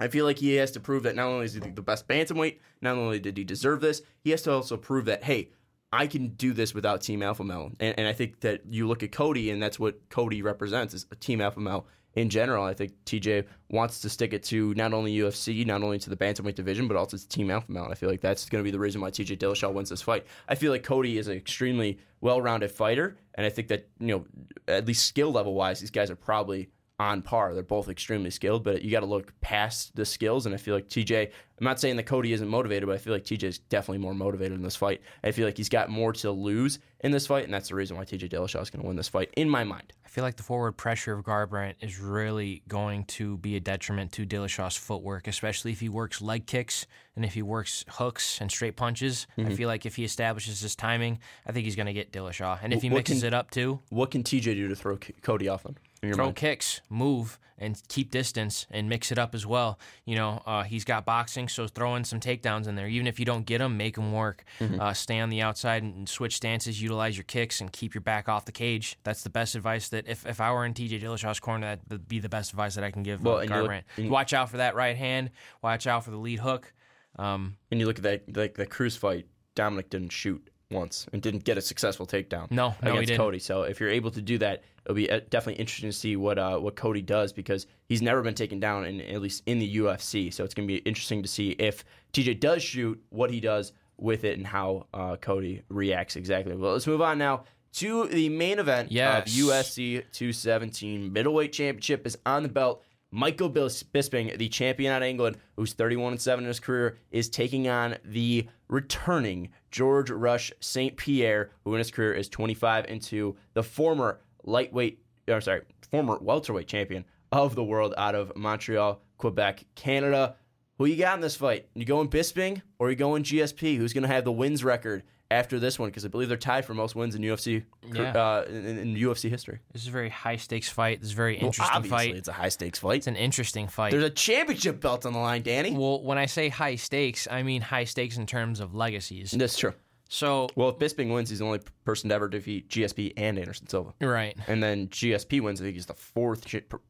I feel like he has to prove that not only is he the best bantamweight, not only did he deserve this, he has to also prove that hey, I can do this without Team Alpha Male. And, and I think that you look at Cody, and that's what Cody represents is a Team Alpha Male in general. I think TJ wants to stick it to not only UFC, not only to the bantamweight division, but also to Team Alpha Male. I feel like that's going to be the reason why TJ Dillashaw wins this fight. I feel like Cody is an extremely well-rounded fighter, and I think that you know at least skill level wise, these guys are probably on par. They're both extremely skilled, but you got to look past the skills. And I feel like TJ, I'm not saying that Cody isn't motivated, but I feel like TJ is definitely more motivated in this fight. I feel like he's got more to lose in this fight, and that's the reason why TJ Dillashaw is going to win this fight, in my mind. I feel like the forward pressure of Garbrandt is really going to be a detriment to Dillashaw's footwork, especially if he works leg kicks and if he works hooks and straight punches. Mm-hmm. I feel like if he establishes his timing, I think he's going to get Dillashaw. And if he What mixes can- it up too, What can TJ do to throw Cody off him? Throw mind? kicks, move, and keep distance and mix it up as well. You know, uh, he's got boxing, so throw in some takedowns in there. Even if you don't get them, make them work. Mm-hmm. Uh, stay on the outside and switch stances, utilize your kicks, and keep your back off the cage. That's the best advice that if, if I were in TJ Dillashaw's corner, that would be the best advice that I can give Well, uh, and you look- watch out for that right hand. Watch out for the lead hook. Um, And you look at that like the Cruz fight, Dominick didn't shoot once and didn't get a successful takedown. No, no, he against didn't. Cody. So if you're able to do that, it'll be uh, definitely interesting to see what uh, what Cody does because he's never been taken down in at least in the UFC. So it's gonna be interesting to see if TJ does shoot, what he does with it, and how uh, Cody reacts exactly. Well, let's move on now. To the main event Yes. of UFC 217 middleweight championship is on the belt. Michael Bis- Bisping, the champion out of England, who's 31 and 7 in his career, is taking on the returning George Rush St. Pierre, who in his career is 25 and 2, the former lightweight, or sorry, former welterweight champion of the world out of Montreal, Quebec, Canada. Who you got in this fight? You going Bisping or you going GSP? Who's going to have the wins record after this one? Because I believe they're tied for most wins in UFC Yeah. uh, in, in UFC history. this is a very high stakes fight. This is a very interesting Obviously, fight. it's a high stakes fight. It's an interesting fight. There's a championship belt on the line, Danny. well, when I say high stakes, I mean high stakes in terms of legacies. That's true. So, Well, if Bisping wins, he's the only person to ever defeat GSP and Anderson Silva. right. And then GSP wins. I think he's the fourth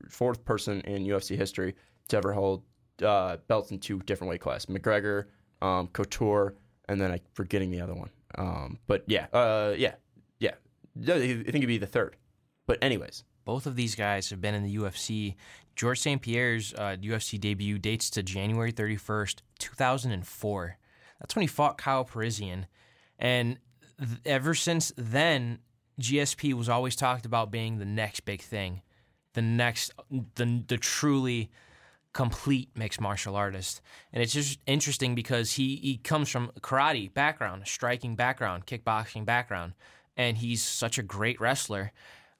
fourth person in UFC history to ever hold uh, belts in two different weight classes: McGregor, um, Couture, and then I'm forgetting the other one. Um, but yeah, uh, yeah, yeah. I think he'd be the third. But anyways, Both of these guys have been in the UFC. George St. Pierre's uh, UFC debut dates to January 31st, 2004. That's when he fought Kyle Parisyan. And th- ever since then, GSP was always talked about being the next big thing, the next, the, the truly complete mixed martial artist. And it's just interesting because he, he comes from a karate background, striking background, kickboxing background, and he's such a great wrestler.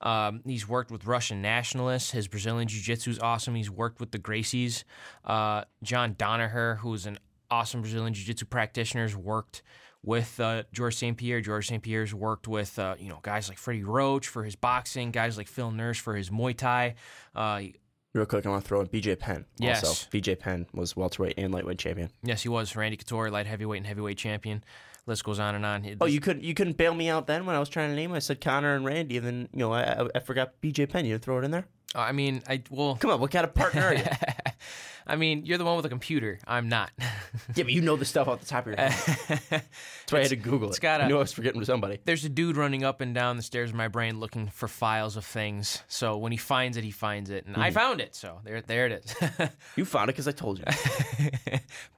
Um, he's worked with Russian nationalists. His Brazilian Jiu Jitsu is awesome. He's worked with the Gracies. Uh, John Danaher, who's an awesome Brazilian Jiu Jitsu practitioner, has worked with uh, George St. Pierre. George St. Pierre's worked with uh, you know guys like Freddie Roach for his boxing, guys like Phil Nurse for his Muay Thai. Uh, real quick, I want to throw in BJ Penn. Yes. Also, BJ Penn was welterweight and lightweight champion. yes, he was Randy Couture, light heavyweight and heavyweight champion. List goes on and on. Oh, you couldn't you couldn't bail me out then when I was trying to name. I said Conor and Randy, and then you know I, I, I forgot BJ Penn. You throw it in there. I mean, I well, Come on, what kind of partner are you? I mean, you're the one with a computer. I'm not. yeah, but you know the stuff off the top of your head. That's why I had to Google it. it's got I knew I was forgetting to somebody. There's a dude running up and down the stairs of my brain looking for files of things. So when he finds it, he finds it, and I found it. So there, there it is. You found it because I told you.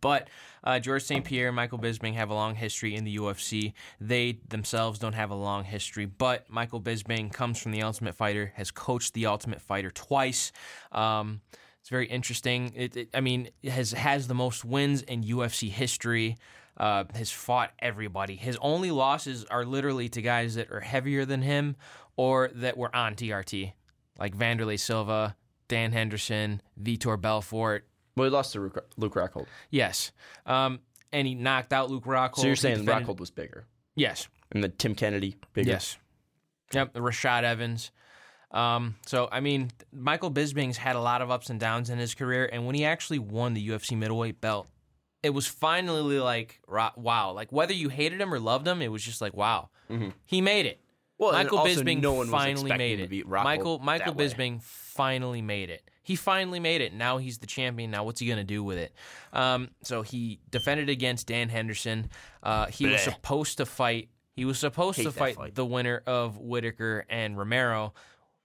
but uh, George St. Pierre and Michael Bisping have a long history in the UFC. They themselves don't have a long history, but Michael Bisping comes from the Ultimate Fighter, has coached the Ultimate Fighter twice. Um, it's very interesting. It, it, I mean, has has the most wins in UFC history. Uh, has fought everybody. His only losses are literally to guys that are heavier than him or that were on TRT, like Wanderlei Silva, Dan Henderson, Vitor Belfort, well, he lost to Luke, Luke Rockhold. Yes. Um, and he knocked out Luke Rockhold. So you're saying defended- Rockhold was bigger, Yes. and then Tim Kennedy bigger. Yes. Yep. Rashad Evans. Um, so I mean, Michael Bisping's had a lot of ups and downs in his career, and when he actually won the UFC middleweight belt, it was finally like wow. Like whether you hated him or loved him, it was just like wow, he made it. Well, Michael also Bisping no one finally made it. Michael Michael that way. Finally made it. He finally made it. Now he's the champion. Now what's he gonna do with it? Um, so he defended against Dan Henderson. Uh, he was supposed to fight. He was supposed Hate to fight, fight. the winner of Whittaker and Romero.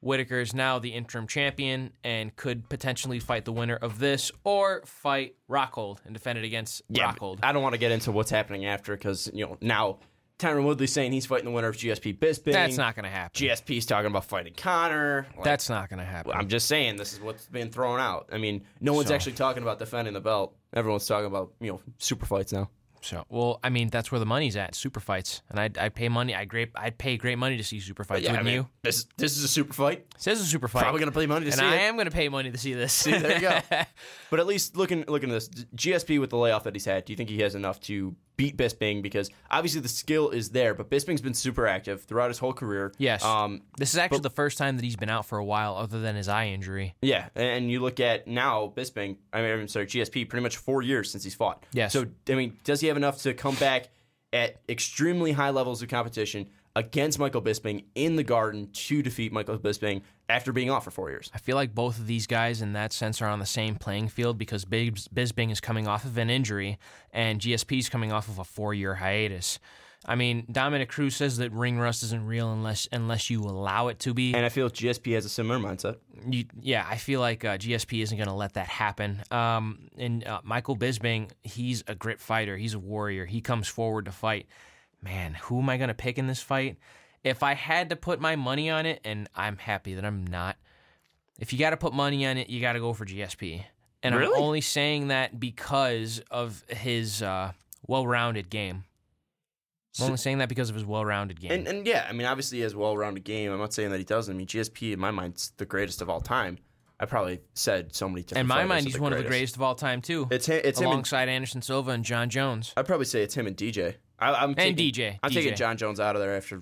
Whittaker is now the interim champion and could potentially fight the winner of this or fight Rockhold and defend it against Yeah, Rockhold. I don't want to get into what's happening after because you know now Tyron Woodley's saying he's fighting the winner of GSP Bisping. That's not gonna happen. GSP's talking about fighting Conor. Like, That's not gonna happen. I'm just saying this is what's being thrown out. I mean, no one's So- actually talking about defending the belt. Everyone's talking about you know super fights now. So, well, I mean, that's where the money's at. Super fights, and I'd, I'd pay money. I great, I'd pay great money to see super fights. Yeah, I wouldn't mean, you? this this is a super fight. It says a super fight. Probably gonna pay money to see this. and see I it. am going to pay money to see this. See, there you go. But at least looking looking at this GSP with the layoff that he's had, do you think he has enough to beat Bisping? Because obviously the skill is there, but Bisping's been super active throughout his whole career. yes. Um, this is actually the first time that he's been out for a while, other than his eye injury. Yeah, and you look at now Bisping. I mean, I'm sorry, GSP. Pretty much four years since he's fought. Yes. So I mean, does he have enough to come back at extremely high levels of competition against Michael Bisping in the Garden to defeat Michael Bisping after being off for four years? I feel like both of these guys, in that sense, are on the same playing field because Bis- Bisping is coming off of an injury and GSP is coming off of a four-year hiatus. I mean, Dominick Cruz says that ring rust isn't real unless unless you allow it to be. And I feel GSP has a similar mindset. you, yeah, I feel like uh, GSP isn't going to let that happen. Um, and uh, Michael Bisping, he's a grit fighter. He's a warrior. He comes forward to fight. Man, who am I going to pick in this fight? If I had to put my money on it, and I'm happy that I'm not, if you got to put money on it, you got to go for GSP. And Really? I'm only saying that because of his uh, well-rounded game. I'm only saying that because of his well-rounded game. And and yeah, I mean, obviously he has a well-rounded game. I'm not saying that he doesn't. I mean, GSP in my mind is the greatest of all time. I probably said so many times. in my mind, he's one of the greatest of all time too. It's him. It's him. And, alongside Anderson Silva and Jon Jones. I'd probably say it's him and DJ. I, I'm And DJ. I'm taking Jon Jones out of there after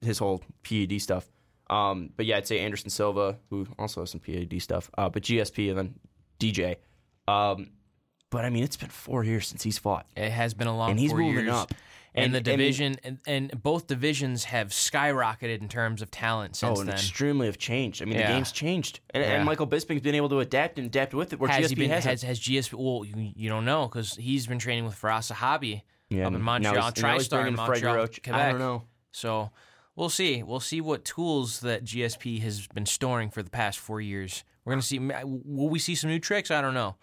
his whole PED stuff. Um, but yeah, I'd say Anderson Silva, who also has some PED stuff. Uh, but GSP and then DJ. Um, but I mean, it's been four years since he's fought, It has been a long and he's four moving years. up. And, And- the I mean- division and, and both divisions have skyrocketed in terms of talent since Oh, and then. extremely have changed. I mean, Yeah. the game's changed, and, Yeah. and Michael Bisping's been able to adapt and adapt with it. Where has GSP he been hasn't. has, has GSP? Well, you, you don't know because he's been training with Firas Zahabi yeah, up in now Montreal, he's- now he's TriStar in Montreal, Roach. Quebec. I don't know. So we'll see. We'll see what tools that GSP has been storing for the past four years. We're gonna see. Will we see some new tricks? I don't know.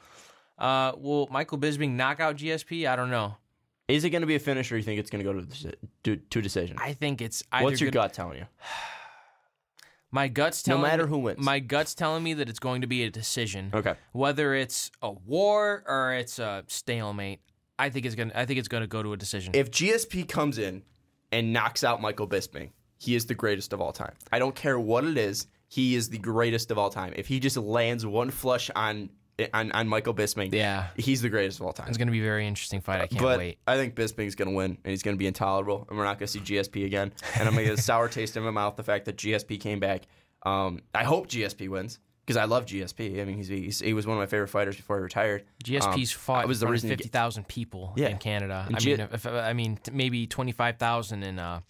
Uh, will Michael Bisping knock out GSP? I don't know. Is it going to be a finish, or you think it's going to go to deci- to, to decision? I think it's What's your gut telling you? My guts No telling matter me, who wins. My guts telling me that it's going to be a decision. Okay. Whether it's a war or it's a stalemate, I think it's gonna. I think it's gonna go to a decision. If GSP comes in and knocks out Michael Bisping, he is the greatest of all time. I don't care what it is. He is the greatest of all time. If he just lands one flush on on, on Michael Bisping, yeah, he's the greatest of all time. it's gonna be a very interesting fight. I can't but wait. I think Bisping's going to win, and he's going to be intolerable, and we're not going to see GSP again. And I'm going to get a sour taste in my mouth the fact that GSP came back. Um, I hope GSP wins because I love GSP. I mean, he's, he's he was one of my favorite fighters before he retired. GSP's Um, fought was the in front of reason fifty thousand people Yeah. in Canada. I G- mean, if, I mean maybe twenty five thousand in uh,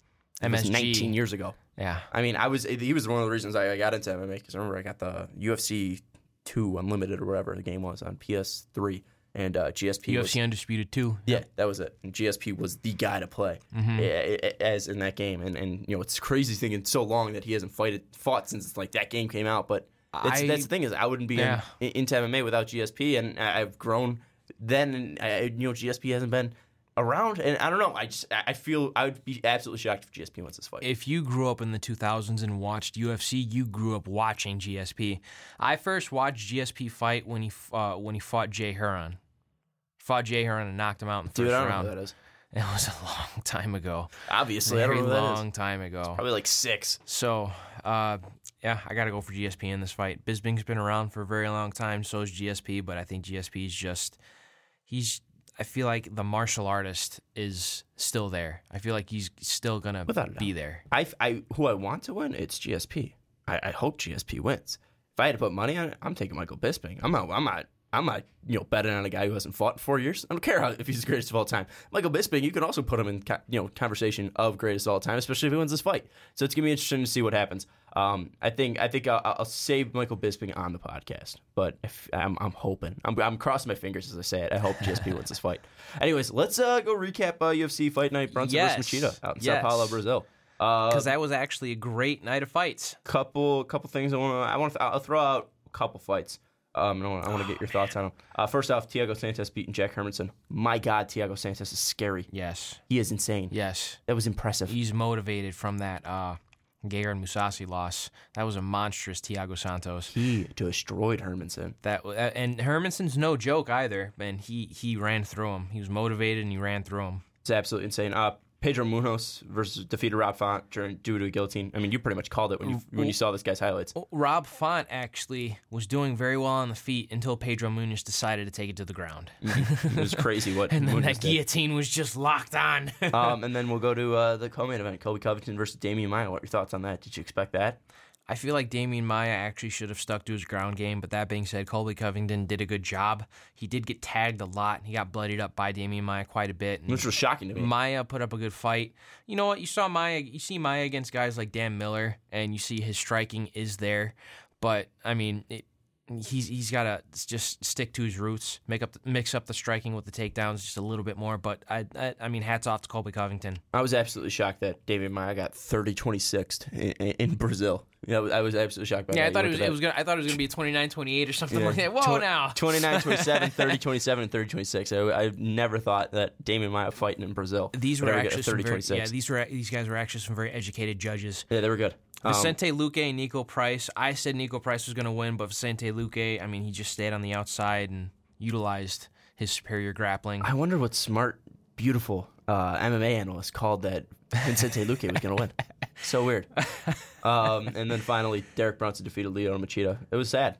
was MSG. 19 years ago. Yeah, I mean, I was he was one of the reasons I got into MMA because I remember I got the UFC two Unlimited or whatever the game was on PS3 and uh, GSP was UFC undisputed too. yeah that was it and GSP was the guy to play Mm-hmm. eh, eh, as in that game and and you know it's crazy thinking so long that he hasn't fight fought since like that game came out but I- that's the thing is I wouldn't be Yeah. in, into MMA without GSP and I've grown then I, you know GSP hasn't been around and I don't know I just I feel I would be absolutely shocked if GSP wins this fight. if you grew up in the 2000s and watched UFC, you grew up watching GSP. I first watched GSP fight when he uh, when he fought Jay Hieron. Fought Jay Hieron and knocked him out in the Dude, first I don't know round. that is. It was a long time ago. Obviously, I Very don't know that is. long time ago. Probably like six. So, uh, yeah, I got to go for GSP in this fight. Bisping's been around for a very long time. So is GSP, but I think GSP is just he's. I feel like the martial artist is still there. I feel like he's still gonna Without a be there. I, I, who I want to win, it's GSP. I, I hope GSP wins. If I had to put money on it, I'm taking Michael Bisping. I'm not, I'm not I'm not, you know, betting on a guy who hasn't fought in four years. I don't care how, if he's the greatest of all time. Michael Bisping, you can also put him in, you know, conversation of greatest of all time, especially if he wins this fight. So it's gonna be interesting to see what happens. Um, I think I think I'll, I'll, save Michael Bisping on the podcast, but if, I'm, I'm hoping I'm, I'm crossing my fingers as I say it. I hope GSP wins this fight. Anyways, let's uh, go recap uh, UFC Fight Night Brunson yes. versus Machida out in yes. Sao Paulo, Brazil. Because uh, that was actually a great night of fights. Couple couple things I want to I want I'll throw out a couple fights. Um, I want, I want to get your thoughts on him. Uh, first off, Thiago Santos beating Jack Hermansson. My God, Thiago Santos is scary. Yes, he is insane. Yes, that was impressive. He's motivated from that uh, Gegard Mousasi loss. That was a monstrous Thiago Santos. He destroyed Hermansson. That and Hermansson's no joke either. And he he ran through him. He was motivated and he ran through him. It's absolutely insane. Uh, Pedro Munhoz versus defeated Rob Font during due to a guillotine. I mean, you pretty much called it when you when you saw this guy's highlights. Rob Font actually was doing very well on the feet until Pedro Munhoz decided to take it to the ground. it was crazy what. and then Munhoz that did. guillotine was just locked on. um, and then we'll go to uh, the co-main event: Colby Covington versus Demian Maia. What are your thoughts on that? Did you expect that? I feel like Demian Maia actually should have stuck to his ground game, but that being said, Colby Covington did a good job. He did get tagged a lot. And he got bloodied up by Demian Maia quite a bit. Which was shocking to me. Maia put up a good fight. You know what? You saw Maia, you see Maia against guys like Dan Miller, and you see his striking is there. But, I mean, it, he's he's got to just stick to his roots, make up mix up the striking with the takedowns just a little bit more. But I I, I mean, hats off to Colby Covington. I was absolutely shocked that David Maia got 30 26th in, in, Brazil. Yeah, I was absolutely shocked by that. yeah, that. I thought it was, it was gonna I thought it was gonna be 29-28 or something Yeah. like that. Whoa, now 29 27, 30 27, and 30 26. I, I never thought that Demian Maia fighting in Brazil. These were ever get a actually some 30 very, 26. yeah. These were these guys were actually some very educated judges. Yeah, they were good. Um, Vicente Luque and Niko Price. I said Niko Price was going to win, but Vicente Luque, I mean, he just stayed on the outside and utilized his superior grappling. I wonder what smart, beautiful uh, MMA analyst called that Vicente Luque was going to win. So weird. Um, and then finally, Derek Brunson defeated Leo Machida. It was sad.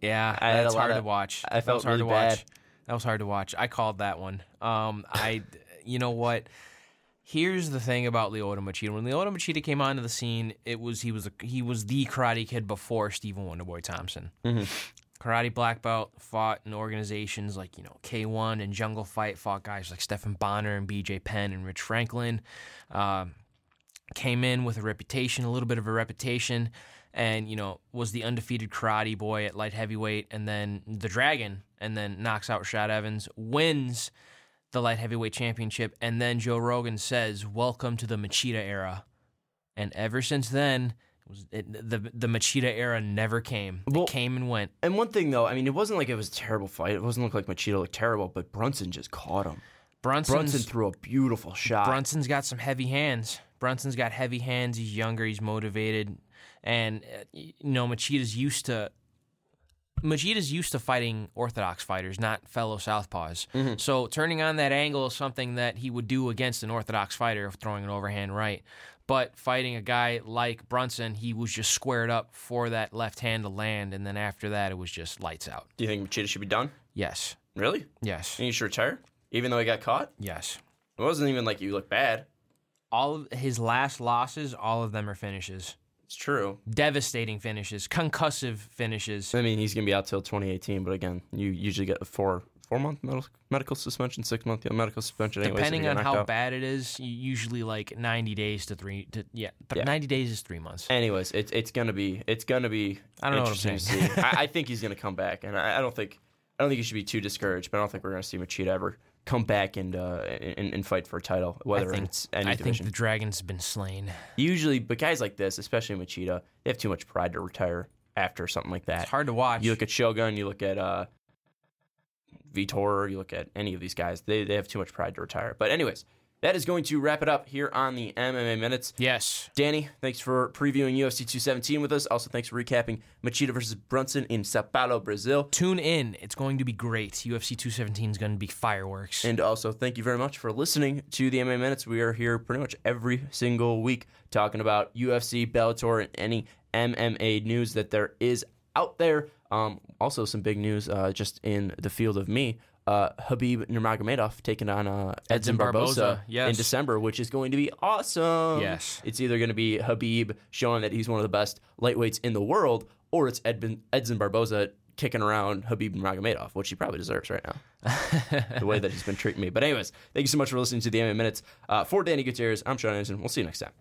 Yeah, I that's hard of- to watch. I that felt was hard really to watch. bad. That was hard to watch. I called that one. Um, I, you know what? Here's the thing about Lyoto Machida. When Lyoto Machida came onto the scene, it was he was a, he was the Karate Kid before Stephen Wonderboy Thompson. Mm-hmm. Karate black belt fought in organizations like you know K1 and Jungle Fight. Fought guys like Stephen Bonnar and B.J. Penn and Rich Franklin. Um, came in with a reputation, a little bit of a reputation, and you know was the undefeated karate boy at light heavyweight, and then the Dragon, and then knocks out Rashad Evans, wins the light heavyweight championship, and then Joe Rogan says, "Welcome to the Machida era," and ever since then. It was, it, the the Machida era never came. Well- it came and went. And one thing, though, I mean, it wasn't like it was a terrible fight. It wasn't look like Machida looked terrible, but Brunson just caught him. Brunson's, Brunson threw a beautiful shot. Brunson's got some heavy hands. Brunson's got heavy hands. He's younger. He's motivated, and uh, you know Machida's used to. Machida's used to fighting orthodox fighters, not fellow southpaws. Mm-hmm. So turning on that angle is something that he would do against an orthodox fighter, throwing an overhand right. But fighting a guy like Brunson, he was just squared up for that left hand to land, and then after that, it was just lights out. Do you think Machida should be done? Yes, Really? yes, And he should retire? Even though he got caught? yes. It wasn't even like you look bad. All of his last losses, all of them are finishes. It's true. devastating finishes, concussive finishes. I mean, he's going to be out till 2018, but again, you usually get a four four month medical, medical suspension, six month medical suspension. Anyways, Depending on how out. bad it is, usually like 90 days to three to yeah, Yeah. 90 days is 3 months. Anyways, it's it's gonna be it's gonna be I don't know what I'm interesting to see. I, I think he's gonna come back, and I, I don't think I don't think you should be too discouraged. But I don't think we're gonna see Machida ever come back and uh and, and fight for a title, whether I think, it's any I think the dragon's been slain. Usually, but guys like this, especially Machida, they have too much pride to retire after something like that. It's hard to watch. You look at Shogun, you look at uh, Vitor, you look at any of these guys, they, they have too much pride to retire. But, anyways, that is going to wrap it up here on the MMA Minutes. yes. Danny, thanks for previewing UFC 217 with us. Also, thanks for recapping Machida versus Brunson in Sao Paulo, Brazil. Tune in. It's going to be great. UFC 217 is going to be fireworks. And also, thank you very much for listening to the MMA Minutes. We are here pretty much every single week talking about UFC, Bellator, and any MMA news that there is out there. Um, also, some big news uh, just in the field of me. Uh, Habib Nurmagomedov taking on uh, Edson Edson Barboza, Barboza, yes. in December, which is going to be awesome. Yes. It's either going to be Habib showing that he's one of the best lightweights in the world, or it's Edvin, Edson Barboza kicking around Habib Nurmagomedov, which he probably deserves right now, the way that he's been treating me. But anyways, thank you so much for listening to the MMA Minutes. Uh, for Danny Gutierrez, I'm Sean Anderson. We'll see you next time.